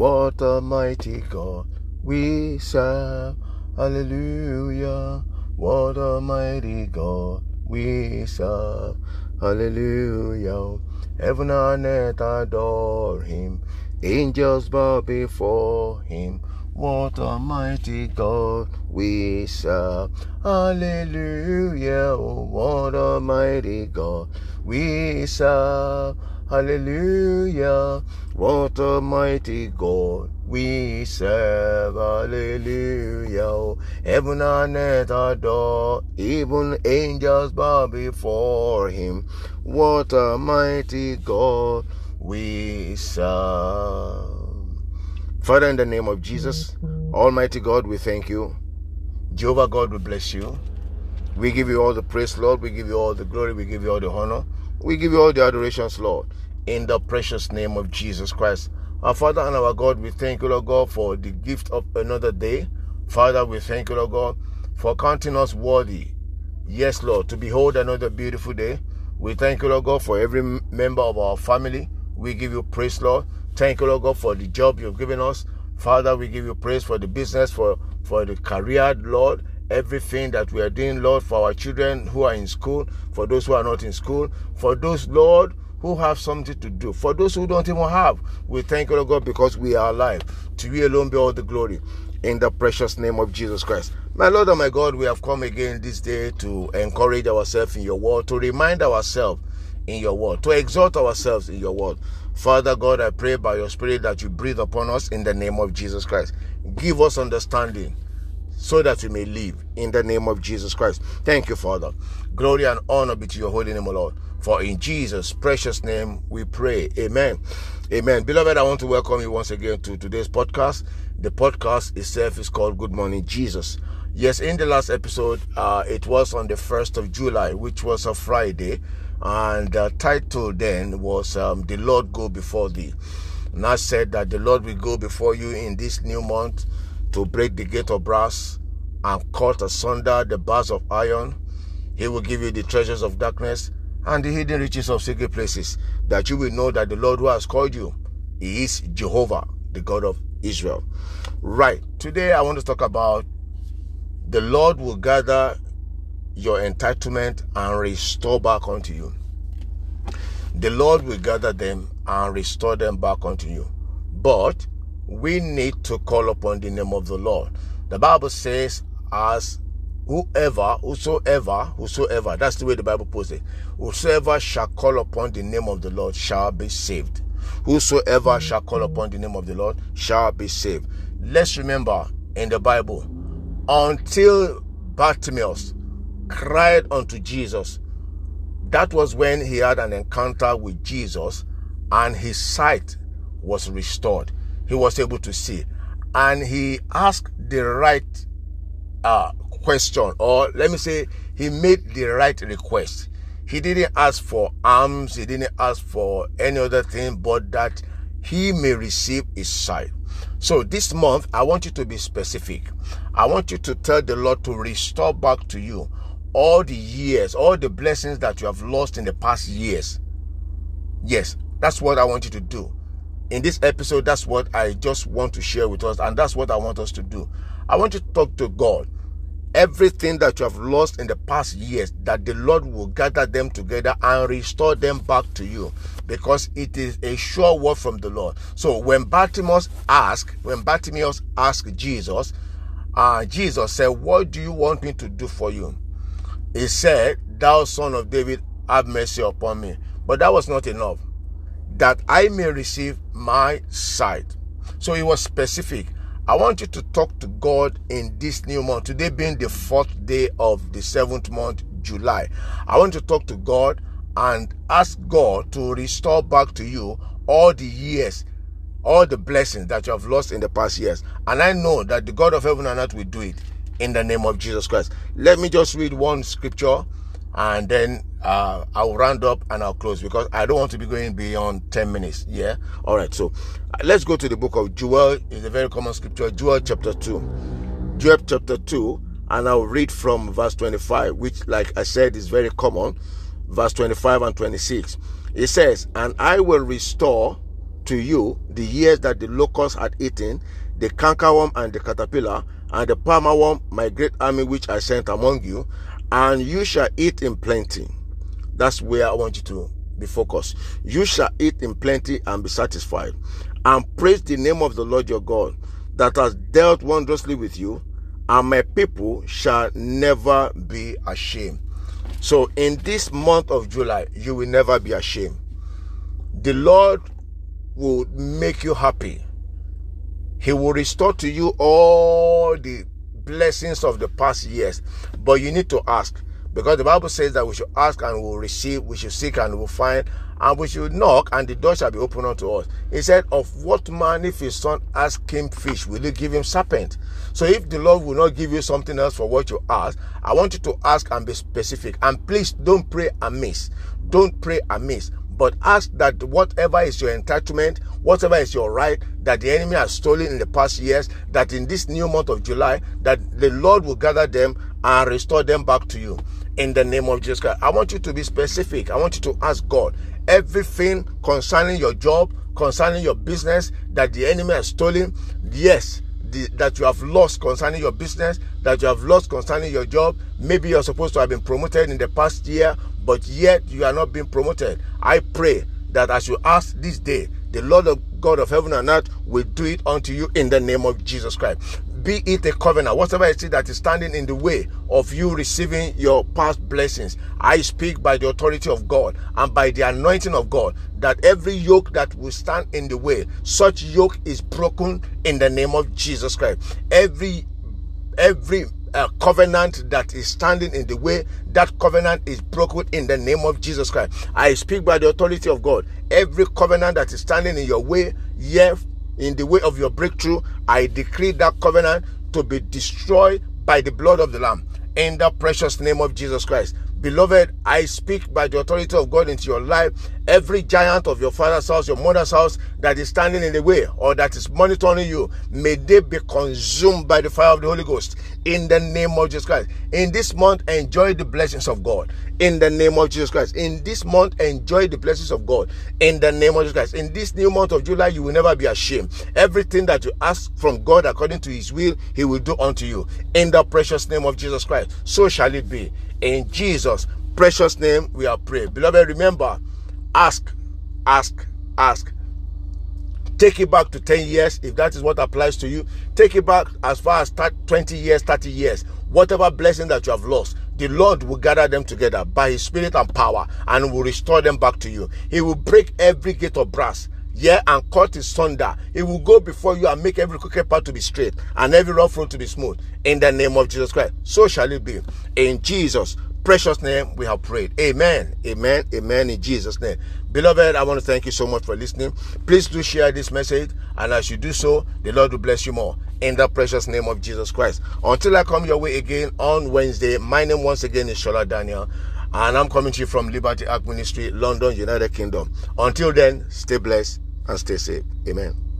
What a mighty God we serve. Hallelujah. What a mighty God we serve. Hallelujah. Heaven and earth adore him. Angels bow before him. What a mighty God we serve. Hallelujah. What a mighty God we serve. Hallelujah. What a mighty God we serve. Hallelujah. Heaven and earth adore. Even angels bow before him. What a mighty God we serve. Father, in the name of Jesus, Almighty God, we thank you. Jehovah God, we bless you. We give you all the praise, Lord. We give you all the glory. We give you all the honor. We give you all the adorations, Lord. In the precious name of Jesus Christ. Our Father and our God, we thank you, Lord God, for the gift of another day. Father, we thank you, Lord God, for counting us worthy. Yes, Lord, to behold another beautiful day. We thank you, Lord God, for every member of our family. We give you praise, Lord. Thank you, Lord God, for the job you've given us. Father, we give you praise for the business, for, for the career, Lord. Everything that we are doing, Lord, for our children who are in school, for those who are not in school, for those, Lord, who have something to do, for those who don't even have, we thank you, Lord God, because we are alive. To you alone be all the glory. In the precious name of Jesus Christ. My Lord and my God, we have come again this day to encourage ourselves in your word, to remind ourselves in your word, to exhort ourselves in your word. Father God, I pray by your Spirit that you breathe upon us in the name of Jesus Christ. Give us understanding so that we may live in the name of Jesus Christ. Thank you, Father. Glory and honor be to your holy name, O Lord. For in Jesus' precious name we pray. Amen. Amen. Beloved, I want to welcome you once again to today's podcast. The podcast itself is called Good Morning Jesus. Yes, in the last episode, uh, it was on the 1st of July, which was a Friday and the title then was um, The Lord Go Before Thee. And I said that the Lord will go before you in this new month to break the gate of brass and cut asunder the bars of iron. He will give you the treasures of darkness and the hidden riches of secret places, that you will know that the Lord who has called you is Jehovah, the God of Israel. Right, today I want to talk about the Lord will gather your entitlement and restore back unto you. The Lord will gather them and restore them back unto you. But we need to call upon the name of the Lord. The Bible says, as whoever, whosoever, whosoever, that's the way the Bible puts it, whosoever shall call upon the name of the Lord shall be saved. Whosoever mm. shall call upon the name of the Lord shall be saved. Let's remember in the Bible, until Bartimaeus cried unto Jesus. That was when he had an encounter with Jesus and his sight was restored. He was able to see. And he asked the right uh, question, or let me say, he made the right request. He didn't ask for alms, he didn't ask for any other thing, but that he may receive his sight. So this month, I want you to be specific. I want you to tell the Lord to restore back to you all the years, all the blessings that you have lost in the past years. Yes, that's what I want you to do. In this episode, that's what I just want to share with us, and that's what I want us to do. I want you to talk to God. Everything that you have lost in the past years, that the Lord will gather them together and restore them back to you because it is a sure word from the Lord. So when Bartimaeus asked, when Bartimaeus asked Jesus, uh, Jesus said, What do you want me to do for you? He said, Thou son of David, have mercy upon me. But that was not enough. That I may receive my sight. So he was specific. I want you to talk to God in this new month. Today being the fourth day of the seventh month, July. I want to talk to God and ask God to restore back to you all the years, all the blessings that you have lost in the past years. And I know that the God of heaven and earth will do it in the name of Jesus Christ. Let me just read one scripture and then uh, I'll round up and I'll close because I don't want to be going beyond 10 minutes. Yeah. All right. So uh, let's go to the book of Joel. It's a very common scripture. Joel chapter 2. Joel chapter 2. And I'll read from verse 25, which, like I said, is very common. Verse 25 and 26. It says, And I will restore to you the years that the locust had eaten, the cankerworm and the caterpillar, and the palmer worm, my great army which I sent among you, and you shall eat in plenty. That's where I want you to be focused. You shall eat in plenty and be satisfied, and praise the name of the Lord your God that has dealt wondrously with you, and my people shall never be ashamed. So, in this month of July, you will never be ashamed. The Lord will make you happy. He will restore to you all the blessings of the past years. But you need to ask because the Bible says that we should ask and we will receive, we should seek and we will find, and we should knock and the door shall be opened unto us. He said, Of what man if his son ask him fish, will you give him serpent? So if the Lord will not give you something else for what you ask, I want you to ask and be specific. And please don't pray amiss. Don't pray amiss but ask that whatever is your entitlement, whatever is your right that the enemy has stolen in the past years, that in this new month of July, that the Lord will gather them and restore them back to you in the name of Jesus Christ. I want you to be specific. I want you to ask God everything concerning your job, concerning your business that the enemy has stolen. Yes, the, that you have lost concerning your business, that you have lost concerning your job. Maybe you're supposed to have been promoted in the past year, but yet you are not being promoted. I pray that as you ask this day, the Lord of God of heaven and earth will do it unto you in the name of Jesus Christ be it a covenant, whatever it is that is standing in the way of you receiving your past blessings. I speak by the authority of God and by the anointing of God that every yoke that will stand in the way, such yoke is broken in the name of Jesus Christ. Every every uh, covenant that is standing in the way, that covenant is broken in the name of Jesus Christ. I speak by the authority of God. Every covenant that is standing in your way, yeah, in the way of your breakthrough, I decree that covenant to be destroyed by the blood of the Lamb. In the precious name of Jesus Christ. Beloved, I speak by the authority of God into your life. Every giant of your father's house, your mother's house that is standing in the way or that is monitoring you, may they be consumed by the fire of the Holy Ghost in the name of Jesus Christ. In this month, enjoy the blessings of God in the name of Jesus Christ. In this month, enjoy the blessings of God in the name of Jesus Christ. In this new month of July, you will never be ashamed. Everything that you ask from God according to His will, He will do unto you in the precious name of Jesus Christ. So shall it be. In Jesus' precious name, we are praying. Beloved, remember, ask, ask, ask. Take it back to 10 years if that is what applies to you. Take it back as far as 20 years, 30 years. Whatever blessing that you have lost, the Lord will gather them together by His Spirit and power and will restore them back to you. He will break every gate of brass yeah, and cut his thunder. He will go before you and make every crooked path to be straight and every rough road to be smooth. In the name of Jesus Christ. So shall it be. In Jesus' precious name we have prayed. Amen. Amen. Amen. In Jesus' name. Beloved, I want to thank you so much for listening. Please do share this message. And as you do so, the Lord will bless you more. In the precious name of Jesus Christ. Until I come your way again on Wednesday, my name once again is Shola Daniel and I'm coming to you from Liberty Ark Ministry, London, United Kingdom. Until then, stay blessed and stay safe. Amen.